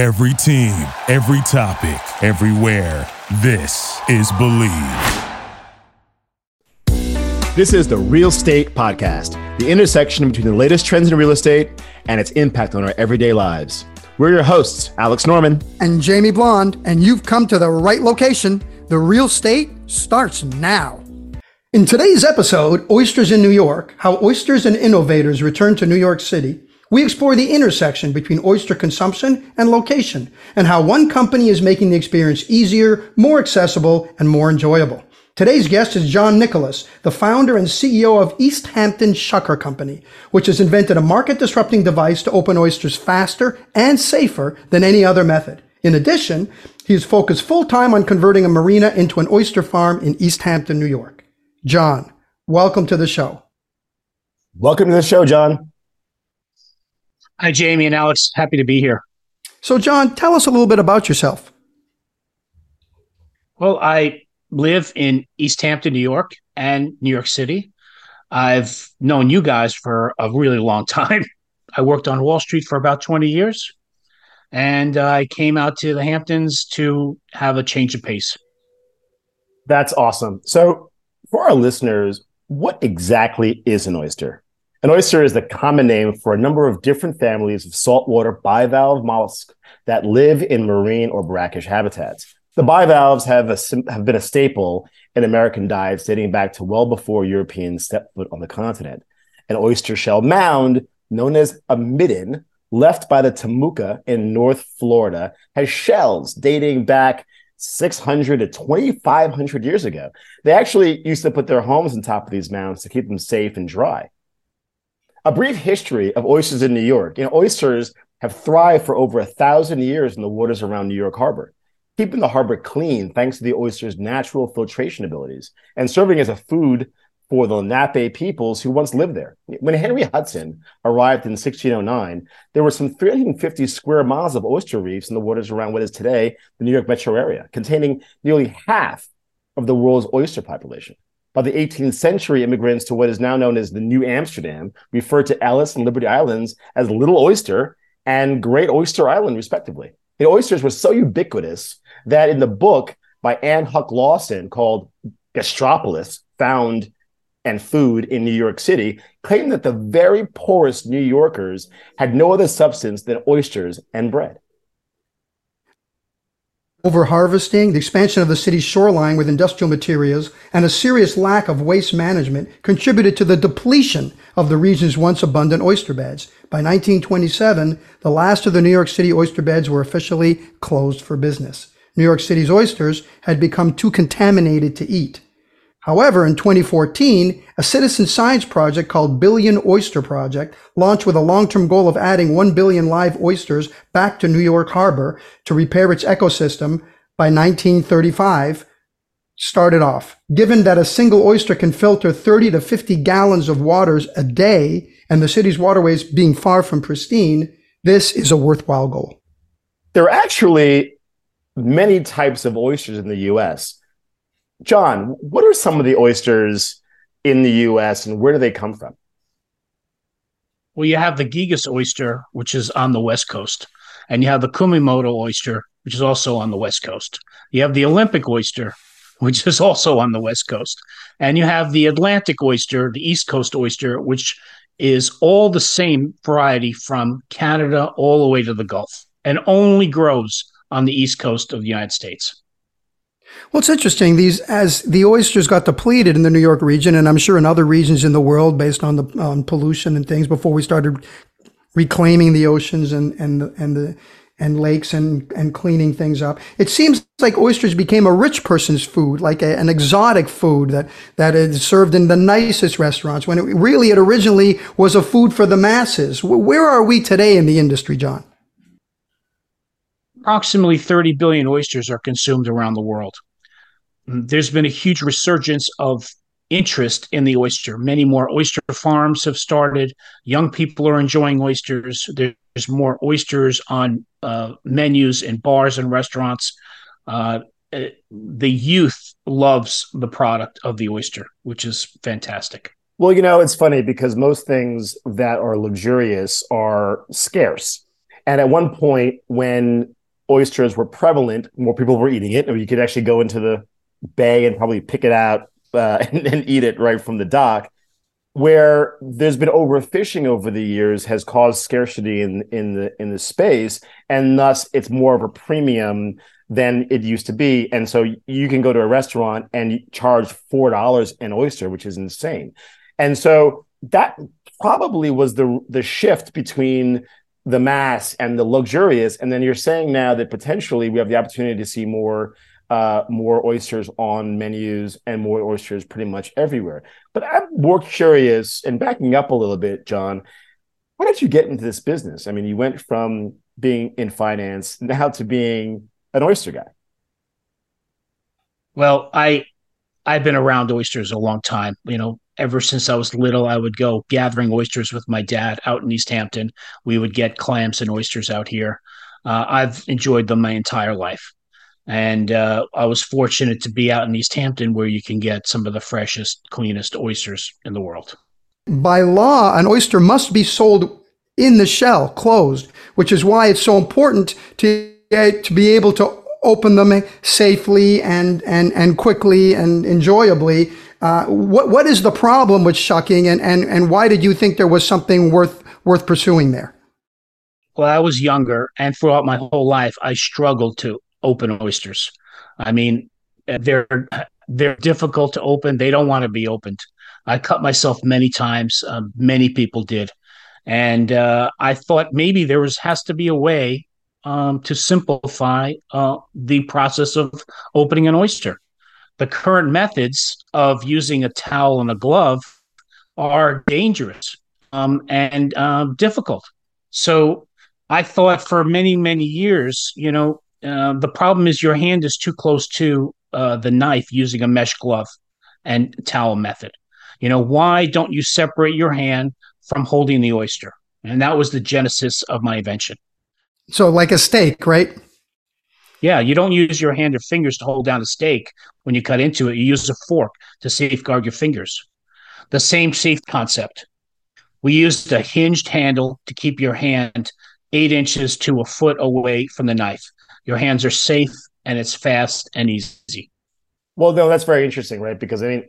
Every team, every topic, everywhere. This is Believe. This is the Real Estate Podcast, the intersection between the latest trends in real estate and its impact on our everyday lives. We're your hosts, Alex Norman and Jamie Blonde, and you've come to the right location. The Real Estate starts now. In today's episode, Oysters in New York How Oysters and Innovators Return to New York City. We explore the intersection between oyster consumption and location, and how one company is making the experience easier, more accessible, and more enjoyable. Today's guest is John Nicholas, the founder and CEO of East Hampton Shucker Company, which has invented a market disrupting device to open oysters faster and safer than any other method. In addition, he is focused full time on converting a marina into an oyster farm in East Hampton, New York. John, welcome to the show. Welcome to the show, John. Hi, Jamie and Alex. Happy to be here. So, John, tell us a little bit about yourself. Well, I live in East Hampton, New York, and New York City. I've known you guys for a really long time. I worked on Wall Street for about 20 years, and I came out to the Hamptons to have a change of pace. That's awesome. So, for our listeners, what exactly is an oyster? An oyster is the common name for a number of different families of saltwater bivalve mollusks that live in marine or brackish habitats. The bivalves have, a, have been a staple in American diets dating back to well before Europeans stepped foot on the continent. An oyster shell mound, known as a midden, left by the Timucua in North Florida, has shells dating back 600 to 2,500 years ago. They actually used to put their homes on top of these mounds to keep them safe and dry a brief history of oysters in New York. You know, oysters have thrived for over a thousand years in the waters around New York Harbor, keeping the harbor clean thanks to the oyster's natural filtration abilities and serving as a food for the Lenape peoples who once lived there. When Henry Hudson arrived in 1609, there were some 350 square miles of oyster reefs in the waters around what is today the New York metro area, containing nearly half of the world's oyster population. By the 18th century, immigrants to what is now known as the New Amsterdam referred to Ellis and Liberty Islands as Little Oyster and Great Oyster Island, respectively. The oysters were so ubiquitous that in the book by Anne Hauck-Lawson called Gastropolis, Found and Food in New York City, claimed that the very poorest New Yorkers had no other substance than oysters and bread overharvesting, the expansion of the city's shoreline with industrial materials, and a serious lack of waste management contributed to the depletion of the region's once abundant oyster beds. By 1927, the last of the New York City oyster beds were officially closed for business. New York City's oysters had become too contaminated to eat. However, in 2014, a citizen science project called Billion Oyster Project, launched with a long-term goal of adding 1 billion live oysters back to New York Harbor to repair its ecosystem by 1935, started off. Given that a single oyster can filter 30 to 50 gallons of waters a day and the city's waterways being far from pristine, this is a worthwhile goal. There are actually many types of oysters in the US. John, what are some of the oysters in the US and where do they come from? Well, you have the Gigas oyster, which is on the West Coast, and you have the Kumamoto oyster, which is also on the West Coast. You have the Olympia oyster, which is also on the West Coast. And you have the Atlantic oyster, the East Coast oyster, which is all the same variety from Canada all the way to the Gulf and only grows on the East Coast of the United States. Well, it's interesting. These as the oysters got depleted in the New York region, and I'm sure in other regions in the world, based on the on pollution and things, before we started reclaiming the oceans and and and the and lakes and and cleaning things up. It seems like oysters became a rich person's food, like a, an exotic food that that is served in the nicest restaurants. When it really it originally was a food for the masses. Where are we today in the industry, John? Approximately 30 billion oysters are consumed around the world. There's been a huge resurgence of interest in the oyster. Many more oyster farms have started. Young people are enjoying oysters. There's more oysters on uh, menus in bars and restaurants. Uh, the youth loves the product of the oyster, which is fantastic. Well, you know, it's funny because most things that are luxurious are scarce. And at one point, when oysters were prevalent, more people were eating it, or you could actually go into the bay and probably pick it out uh, and, and eat it right from the dock. Where there's been overfishing over the years has caused scarcity in in the in the space, and thus it's more of a premium than it used to be. And so you can go to a restaurant and charge four dollars an oyster, which is insane. And so that probably was the the shift between the mass and the luxurious. And then you're saying now that potentially we have the opportunity to see more uh, more oysters on menus and more oysters pretty much everywhere. But I'm more curious and backing up a little bit, John. How did you get into this business? I mean, you went from being in finance now to being an oyster guy. Well, I I've been around oysters a long time. You know, ever since I was little, I would go gathering oysters with my dad out in East Hampton. We would get clams and oysters out here. Uh, I've enjoyed them my entire life. And uh, I was fortunate to be out in East Hampton where you can get some of the freshest, cleanest oysters in the world. By law, an oyster must be sold in the shell, closed, which is why it's so important to, to be able to open them safely and, and, and quickly and enjoyably. Uh, what, what is the problem with shucking and, and, and why did you think there was something worth, worth pursuing there? Well, I was younger and throughout my whole life, I struggled to open oysters. I mean, they're they're difficult to open. They don't want to be opened. I cut myself many times. Uh, many people did, and uh, I thought maybe there was has to be a way um, to simplify uh, the process of opening an oyster. The current methods of using a towel and a glove are dangerous um, and uh, difficult. So I thought for many many years, you know, uh, the problem is your hand is too close to uh, the knife using a mesh glove and towel method. You know, why don't you separate your hand from holding the oyster? And that was the genesis of my invention. So, like a steak, right? Yeah, you don't use your hand or fingers to hold down a steak when you cut into it. You use a fork to safeguard your fingers. The same safe concept. We used a hinged handle to keep your hand eight inches to a foot away from the knife your hands are safe and it's fast and easy. Well, no, that's very interesting, right? Because I mean,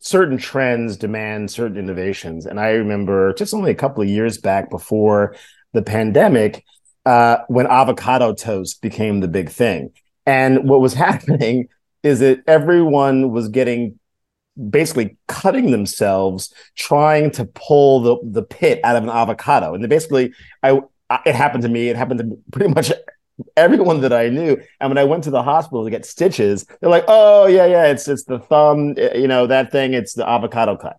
certain trends demand certain innovations. And I remember just only a couple of years back before the pandemic, uh, when avocado toast became the big thing. And what was happening is that everyone was getting basically cutting themselves trying to pull the, the pit out of an avocado. And basically, I it happened to me. It happened to pretty much everyone that I knew. And when I went to the hospital to get stitches, they're like, "Oh yeah, yeah, it's it's the thumb, eh, you know, that thing. It's the avocado cut."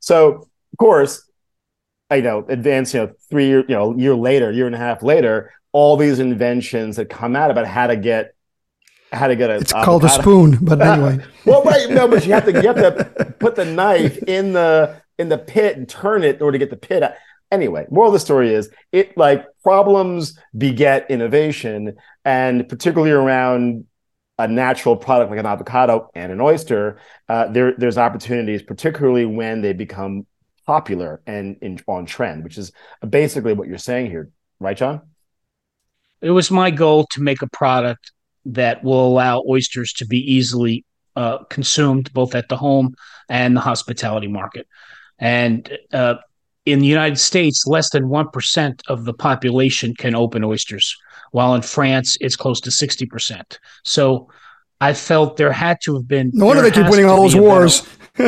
So of course, I know advance, you know, three year, you know, year later, year and a half later, all these inventions that come out about how to get how to get a. It's avocado. called a spoon, but anyway. well, right, no, but you have to you have to put the knife in the in the pit and turn it in order to get the pit out anyway moral of the story is it like problems beget innovation and particularly around a natural product like an avocado and an oyster uh, there, there's opportunities particularly when they become popular and in, on trend which is basically what you're saying here right john it was my goal to make a product that will allow oysters to be easily uh, consumed both at the home and the hospitality market and uh, in the United States, less than 1% of the population can open oysters, while in France, it's close to 60%. So I felt there had to have been. No wonder they keep winning all those wars.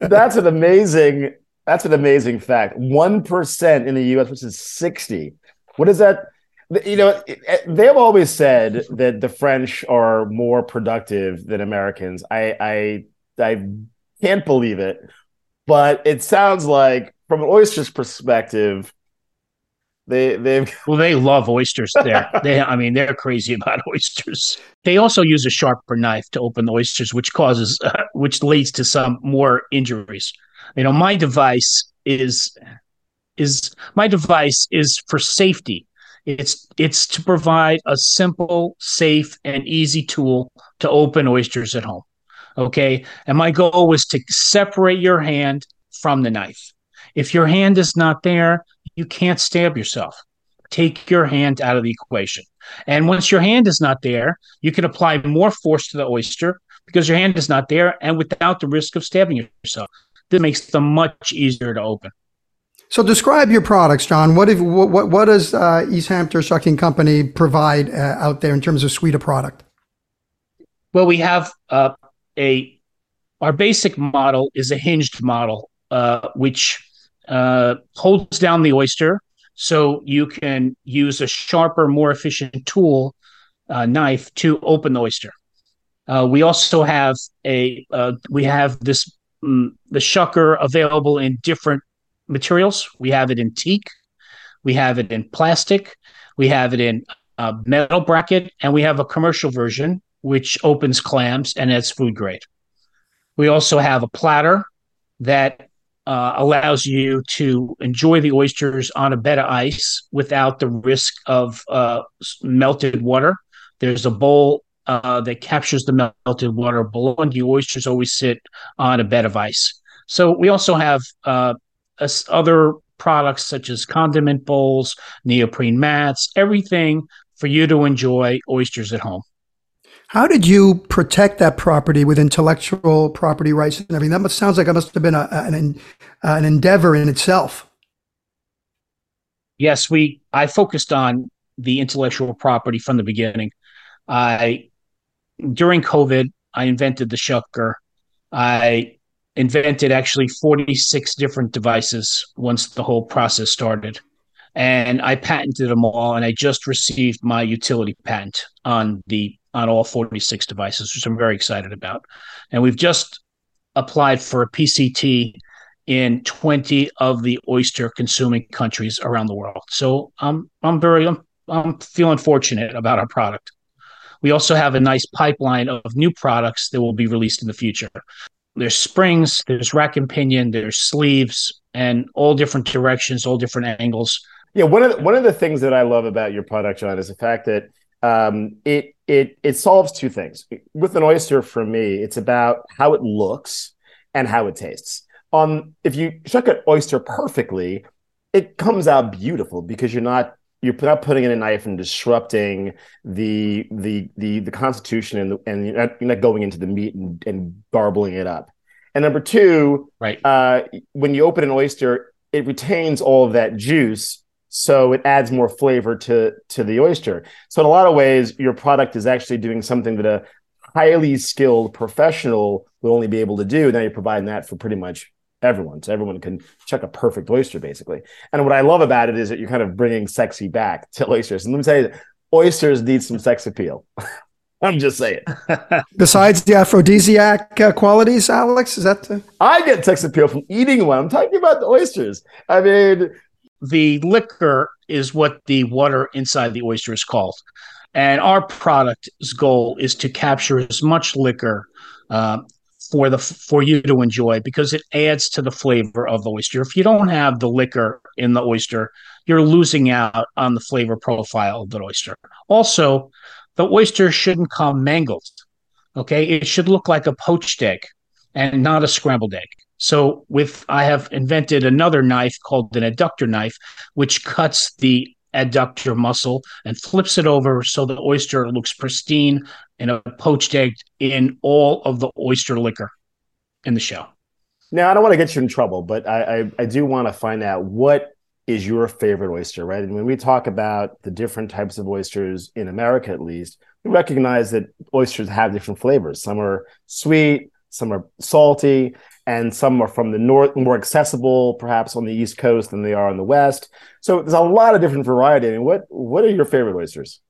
that's an amazing. That's an amazing fact. One percent in the U.S., is sixty. What is that? You know, they've always said that the French are more productive than Americans. I, I, I can't believe it but it sounds like from an oyster's perspective, they they well they love oysters there. they I mean they're crazy about oysters. They also use a sharper knife to open the oysters, which causes uh, which leads to some more injuries. You know, my device is is my device is for safety. It's it's to provide a simple, safe, and easy tool to open oysters at home. Okay. And my goal was to separate your hand from the knife. If your hand is not there, you can't stab yourself. Take your hand out of the equation. And once your hand is not there, you can apply more force to the oyster because your hand is not there and without the risk of stabbing yourself. This makes them much easier to open. So describe your products, John. What if, what what does uh, East Hampton Shucking Company provide uh, out there in terms of suite of product? Well, we have uh, a our basic model is a hinged model, uh, which uh, holds down the oyster, so you can use a sharper, more efficient tool uh, knife to open the oyster. we also have a we have this um, the shucker available in different materials. We have it in teak, we have it in plastic, we have it in a metal bracket, and we have a commercial version which opens clams and it's food grade. We also have a platter that uh, allows you to enjoy the oysters on a bed of ice without the risk of uh, melted water. There's a bowl uh, that captures the melted water below, and the oysters always sit on a bed of ice. So we also have uh, other products such as condiment bowls, neoprene mats, everything for you to enjoy oysters at home. How did you protect that property with intellectual property rights and everything? That must, sounds like it must have been a, an, uh, an endeavor in itself. Yes, we. I focused on the intellectual property from the beginning. I during COVID, I invented the shucker. I invented actually 46 different devices once the whole process started. And I patented them all, and I just received my utility patent on the on all 46 devices, which I'm very excited about. And we've just applied for a PCT in 20 of the oyster consuming countries around the world. So I'm I'm very I'm, I'm feeling fortunate about our product. We also have a nice pipeline of new products that will be released in the future there's springs, there's rack and pinion, there's sleeves, and all different directions, all different angles. Yeah, one of the, one of the things that I love about your product, John, is the fact that um, it it it solves two things. With an oyster, for me, it's about how it looks and how it tastes. Um, if you shuck an oyster perfectly, it comes out beautiful because you're not you're not putting in a knife and disrupting the the the the constitution and the, and you're not, you're not going into the meat and, and garbling it up. And number two, right? Uh, when you open an oyster, it retains all of that juice, so it adds more flavor to to the oyster. So in a lot of ways, your product is actually doing something that a highly skilled professional would only be able to do. Now you're providing that for pretty much everyone. So everyone can shuck a perfect oyster, basically. And what I love about it is that you're kind of bringing sexy back to oysters. And let me tell you, oysters need some sex appeal. I'm just saying. Besides the aphrodisiac uh, qualities, Alex, is that? The- I get sex appeal from eating one. I'm talking about the oysters. I mean, the liquor is what the water inside the oyster is called. And our product's goal is to capture as much liquor uh, for the for you to enjoy because it adds to the flavor of the oyster. If you don't have the liquor in the oyster, you're losing out on the flavor profile of the oyster. Also, the oyster shouldn't come mangled. Okay, it should look like a poached egg and not a scrambled egg. So with I have invented another knife called an adductor knife, which cuts the adductor muscle and flips it over so the oyster looks pristine and a poached egg in all of the oyster liquor in the show. Now, I don't want to get you in trouble, but I, I, I do want to find out what is your favorite oyster, right? And when we talk about the different types of oysters in America, at least, we recognize that oysters have different flavors. Some are sweet, some are salty, and some are from the north, more accessible, perhaps on the East Coast than they are on the West. So there's a lot of different variety. I mean, what what are your favorite oysters?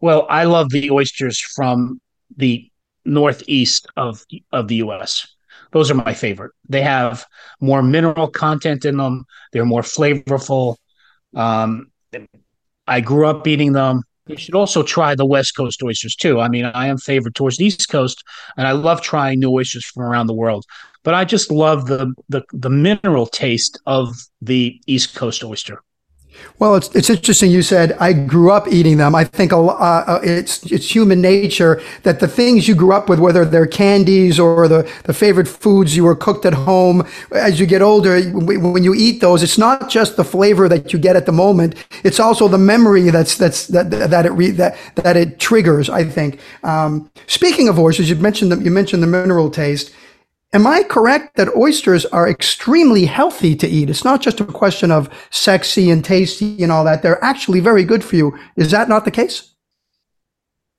Well, I love the oysters from the northeast of of the U.S. Those are my favorite. They have more mineral content in them. They're more flavorful. Um, I grew up eating them. You should also try the West Coast oysters too. I mean, I am favored towards the East Coast, and I love trying new oysters from around the world. But I just love the the, the mineral taste of the East Coast oyster. Well, it's it's interesting. You said I grew up eating them. I think uh, uh, it's it's human nature that the things you grew up with, whether they're candies or the, the favorite foods you were cooked at home, as you get older, when you eat those, it's not just the flavor that you get at the moment. It's also the memory that's that's that that it re, that that it triggers. I think. Um, speaking of oysters, you mentioned the, you mentioned the mineral taste. Am I correct that oysters are extremely healthy to eat? It's not just a question of sexy and tasty and all that. They're actually very good for you. Is that not the case?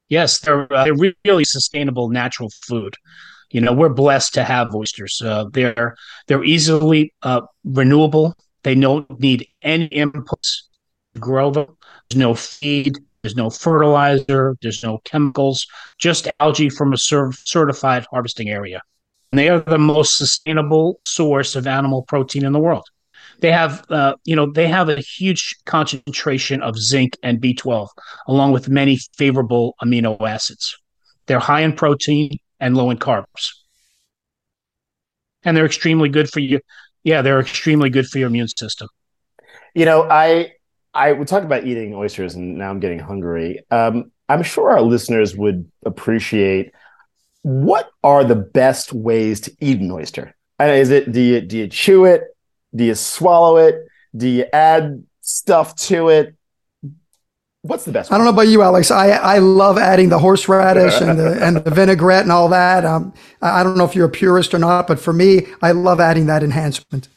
Yes, they're, uh, they're really sustainable natural food. You know, we're blessed to have oysters. Uh, they're they're easily uh, renewable. They don't need any inputs to grow them. There's no feed. There's no fertilizer. There's no chemicals. Just algae from a certified harvesting area. And they are the most sustainable source of animal protein in the world. They have, uh, you know, they have a huge concentration of zinc and B12, along with many favorable amino acids. They're high in protein and low in carbs, and they're extremely good for you. Yeah, they're extremely good for your immune system. You know, I I would talk about eating oysters, and now I'm getting hungry. Um, I'm sure our listeners would appreciate what are the best ways to eat an oyster? And is it do you do you chew it? Do you swallow it? Do you add stuff to it? What's the best? I don't know about you, Alex. I, I love adding the horseradish and the and the vinaigrette and all that. Um, I don't know if you're a purist or not, but for me, I love adding that enhancement.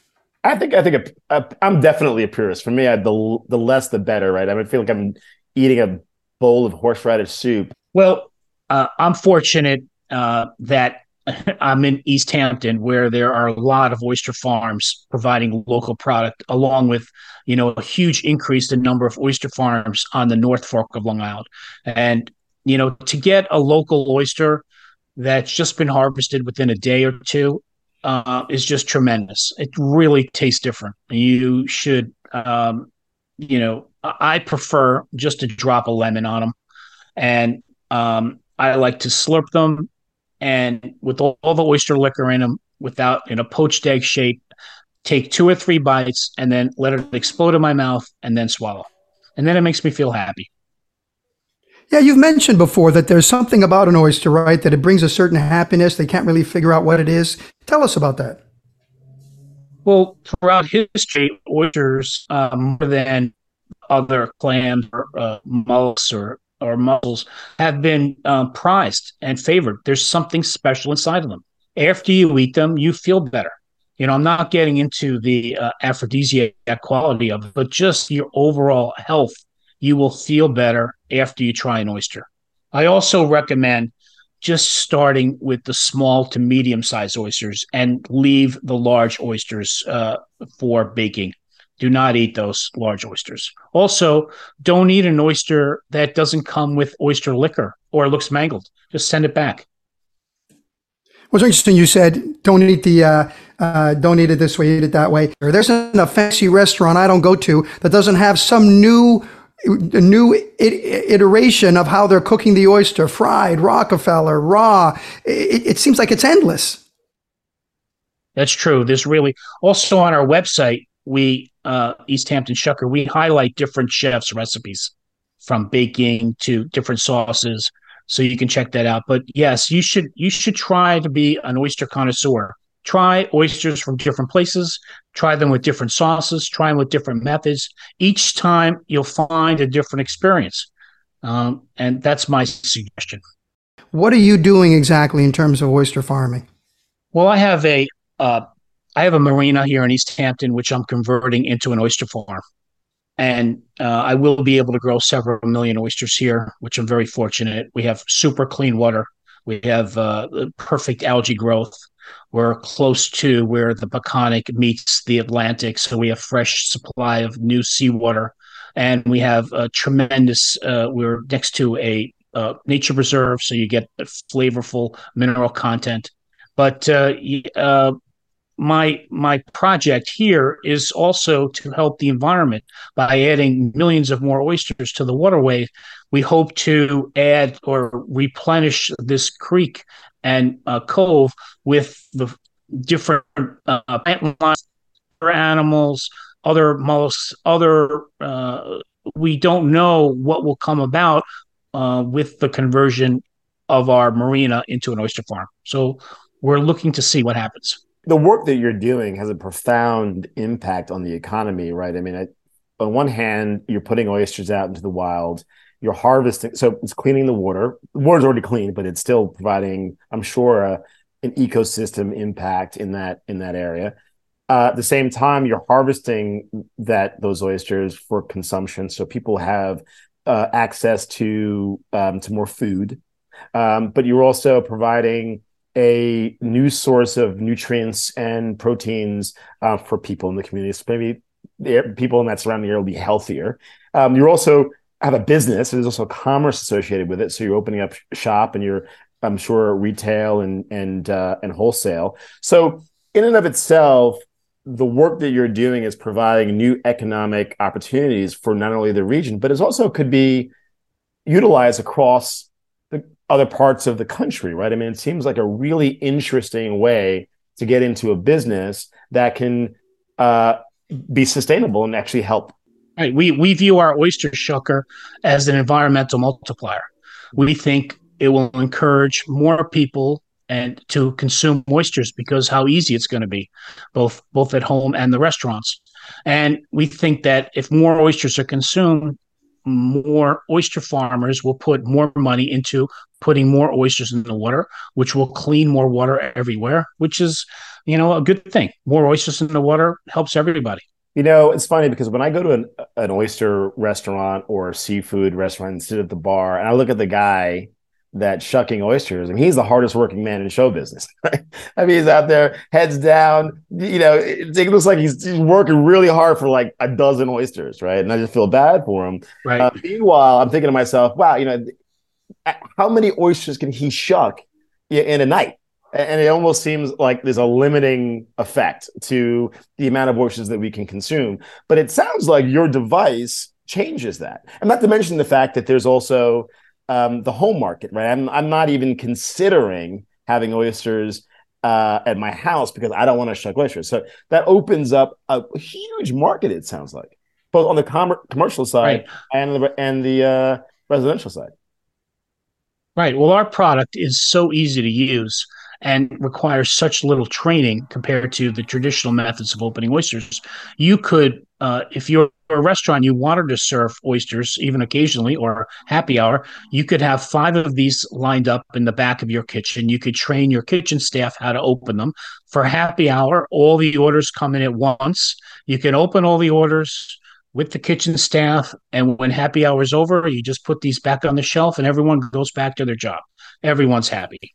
I think I think a, a, I'm definitely a purist. For me, I, the the less the better, right? I mean, feel like I'm eating a bowl of horseradish soup. Well, uh, I'm fortunate uh, that I'm in East Hampton, where there are a lot of oyster farms providing local product, along with you know a huge increase in number of oyster farms on the North Fork of Long Island. And you know to get a local oyster that's just been harvested within a day or two uh, is just tremendous. It really tastes different. You should, um, you know, I prefer just to drop a lemon on them, and um, I like to slurp them and with all, all the oyster liquor in them without in a poached egg shape take two or three bites and then let it explode in my mouth and then swallow. And then it makes me feel happy. Yeah you've mentioned before that there's something about an oyster right that it brings a certain happiness. They can't really figure out what it is. Tell us about that. Well throughout history oysters uh, more than other clams or uh, mollusks or or mussels have been um, prized and favored. There's something special inside of them. After you eat them, you feel better. You know, I'm not getting into the uh, aphrodisiac quality of it, but just your overall health. You will feel better after you try an oyster. I also recommend just starting with the small to medium sized oysters and leave the large oysters uh, for baking. Do not eat those large oysters. Also, don't eat an oyster that doesn't come with oyster liquor or looks mangled. Just send it back. What's interesting, you said don't eat the uh, uh, don't eat it this way, eat it that way. There's a fancy restaurant I don't go to that doesn't have some new new iteration of how they're cooking the oyster, fried, Rockefeller, raw. It, it seems like it's endless. That's true. There's really also on our website we uh, East Hampton Shucker, we highlight different chefs' recipes from baking to different sauces, so you can check that out. But yes, you should you should try to be an oyster connoisseur. Try oysters from different places. Try them with different sauces. Try them with different methods. Each time you'll find a different experience, um, and that's my suggestion. What are you doing exactly in terms of oyster farming? Well, I have a uh, I have a marina here in East Hampton, which I'm converting into an oyster farm. And uh, I will be able to grow several million oysters here, which I'm very fortunate. We have super clean water. We have uh, perfect algae growth. We're close to where the Peconic meets the Atlantic, so we have fresh supply of new seawater, and we have a tremendous. Uh, we're next to a uh, nature reserve, so you get flavorful mineral content. But uh, uh, my my project here is also to help the environment by adding millions of more oysters to the waterway. We hope to add or replenish this creek and uh, cove with the different uh, plant life, animals, other mollusks, other uh, we don't know what will come about uh, with the conversion of our marina into an oyster farm. So we're looking to see what happens. The work that you're doing has a profound impact on the economy, right? I mean, I, on one hand, you're putting oysters out into the wild. You're harvesting, so it's cleaning the water. The water's already clean, but it's still providing, I'm sure, a, an ecosystem impact in that in that area. Uh, at the same time, you're harvesting that those oysters for consumption, so people have uh, access to um, to more food. Um, but you're also providing a new source of nutrients and proteins uh, for people in the community. So maybe the people in that surrounding area will be healthier. Um, you're also have a business. There's also commerce associated with it. So you're opening up shop and you're, I'm sure, retail and and uh, and wholesale. So in and of itself, the work that you're doing is providing new economic opportunities for not only the region, but it also could be utilized across other parts of the country, right? I mean, it seems like a really interesting way to get into a business that can uh, be sustainable and actually help. Right. We we view our oyster shucker as an environmental multiplier. We think it will encourage more people and to consume oysters because how easy it's going to be, both both at home and the restaurants. And we think that if more oysters are consumed, more oyster farmers will put more money into putting more oysters in the water, which will clean more water everywhere, which is, you know, a good thing. More oysters in the water helps everybody. You know, it's funny because when I go to an, an oyster restaurant or a seafood restaurant and sit at the bar and I look at the guy that shucking oysters. I mean, he's the hardest working man in show business. Right? I mean, he's out there, heads down. You know, it, it looks like he's, he's, working really hard for like a dozen oysters, right? And I just feel bad for him. Right. Uh, meanwhile, I'm thinking to myself, wow, you know, how many oysters can he shuck in a night? And it almost seems like there's a limiting effect to the amount of oysters that we can consume. But it sounds like your device changes that. And not to mention the fact that there's also um, the home market, right? I'm, I'm not even considering having oysters uh, at my house because I don't want to shuck oysters. So that opens up a huge market. It sounds like both on the com- commercial side right. and the and the uh, residential side. Right. Well, our product is so easy to use and requires such little training compared to the traditional methods of opening oysters. You could, uh, if you're a restaurant you wanted to serve oysters even occasionally or happy hour you could have five of these lined up in the back of your kitchen. You could train your kitchen staff how to open them. For happy hour all the orders come in at once. You can open all the orders with the kitchen staff and when happy hour is over you just put these back on the shelf and everyone goes back to their job. Everyone's happy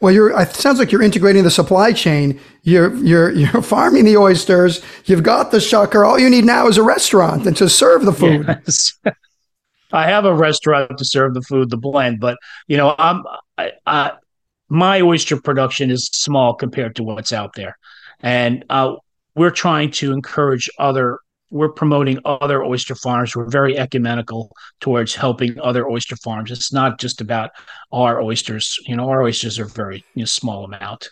well, you're. It sounds like you're integrating the supply chain. You're you're you're farming the oysters. You've got the shucker. All you need now is a restaurant and to serve the food. Yes. I have a restaurant to serve the food, the blend, but you know, I'm I, I, my oyster production is small compared to what's out there, and uh, we're trying to encourage other we're promoting other oyster farms. We're very ecumenical towards helping other oyster farms. It's not just about our oysters. You know, our oysters are very you know, small amount.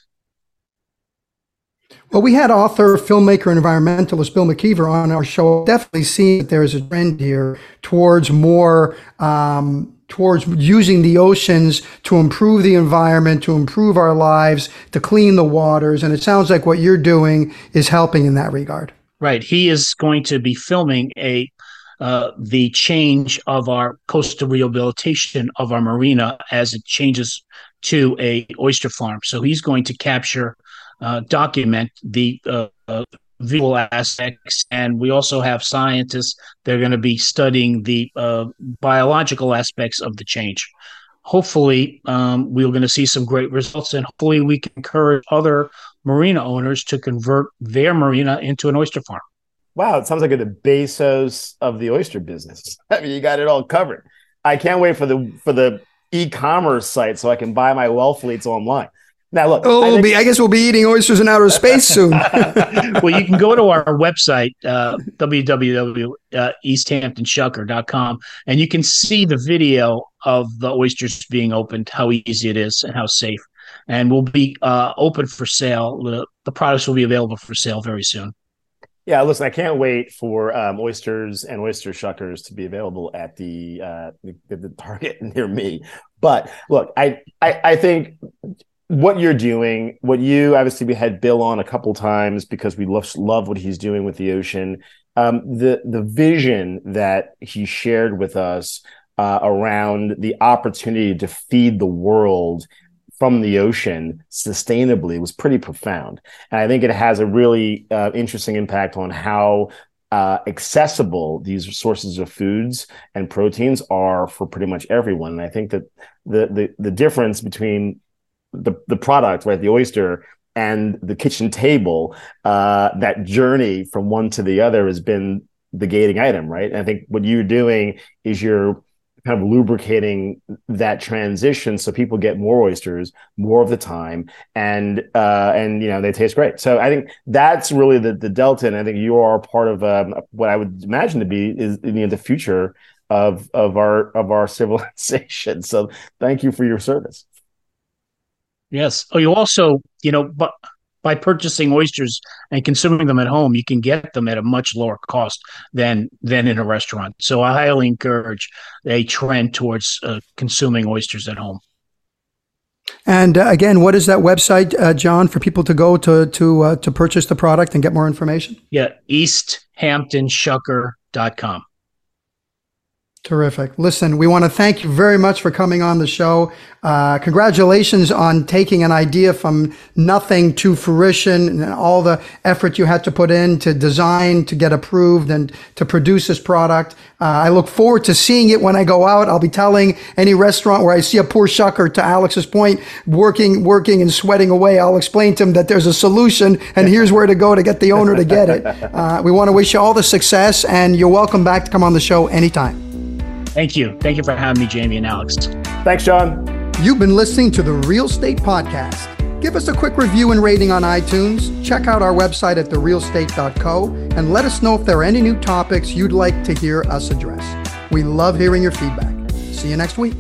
Well, we had author, filmmaker, and environmentalist Bill McKeever on our show. Definitely see that there is a trend here towards more um, towards using the oceans to improve the environment, to improve our lives, to clean the waters. And it sounds like what you're doing is helping in that regard. Right. He is going to be filming a uh, the change of our coastal rehabilitation of our marina as it changes to a oyster farm. So he's going to capture, uh, document the uh, uh visual aspects, and we also have scientists that are going to be studying the uh, biological aspects of the change. Hopefully, um, we're going to see some great results, and hopefully, we can encourage other marina owners to convert their marina into an oyster farm. Wow, it sounds like the Bezos of the oyster business. I mean, you got it all covered. I can't wait for the for the e-commerce site so I can buy my Wellfleets online. Now, look, oh, I, think- be, I guess we'll be eating oysters in outer space soon. well, you can go to our website, uh, www.easthamptonshucker.com, and you can see the video of the oysters being opened, how easy it is, and how safe and will be uh, open for sale. The, the products will be available for sale very soon. Yeah, listen, I can't wait for um, oysters and oyster shuckers to be available at the uh, the, the Target near me. But look, I, I I think what you're doing, what you obviously we had Bill on a couple times because we love love what he's doing with the ocean. Um, the the vision that he shared with us uh, around the opportunity to feed the world from the ocean sustainably was pretty profound. And I think it has a really uh, interesting impact on how uh, accessible these sources of foods and proteins are for pretty much everyone. And I think that the the, the difference between the, the product, right, the oyster and the kitchen table, uh, that journey from one to the other has been the gating item, right? And I think what you're doing is you're kind of lubricating that transition so people get more oysters more of the time. And uh and you know they taste great. So i think that's really the the delta. And i think you are part of um, what i would imagine to be is you know the future of of our of our civilization. So thank you for your service. Yes. Oh you also you know but by purchasing oysters and consuming them at home, you can get them at a much lower cost than than in a restaurant. So I highly encourage a trend towards uh, consuming oysters at home. And uh, again, what is that website, uh, John, for people to go to to uh, to purchase the product and get more information? Yeah, easthamptonshucker.com. Terrific. Listen, we want to thank you very much for coming on the show. Uh, congratulations on taking an idea from nothing to fruition and all the effort you had to put in to design, to get approved, and to produce this product. Uh, I look forward to seeing it when I go out. I'll be telling any restaurant where I see a poor shucker, to Alex's point, working, working, and sweating away. I'll explain to him that there's a solution, and here's where to go to get the owner to get it. Uh, we want to wish you all the success, and you're welcome back to come on the show anytime. Thank you. Thank you for having me, Jamie and Alex. Thanks, John. You've been listening to the Real Estate Podcast. Give us a quick review and rating on iTunes. Check out our website at therealestate.co and let us know if there are any new topics you'd like to hear us address. We love hearing your feedback. See you next week.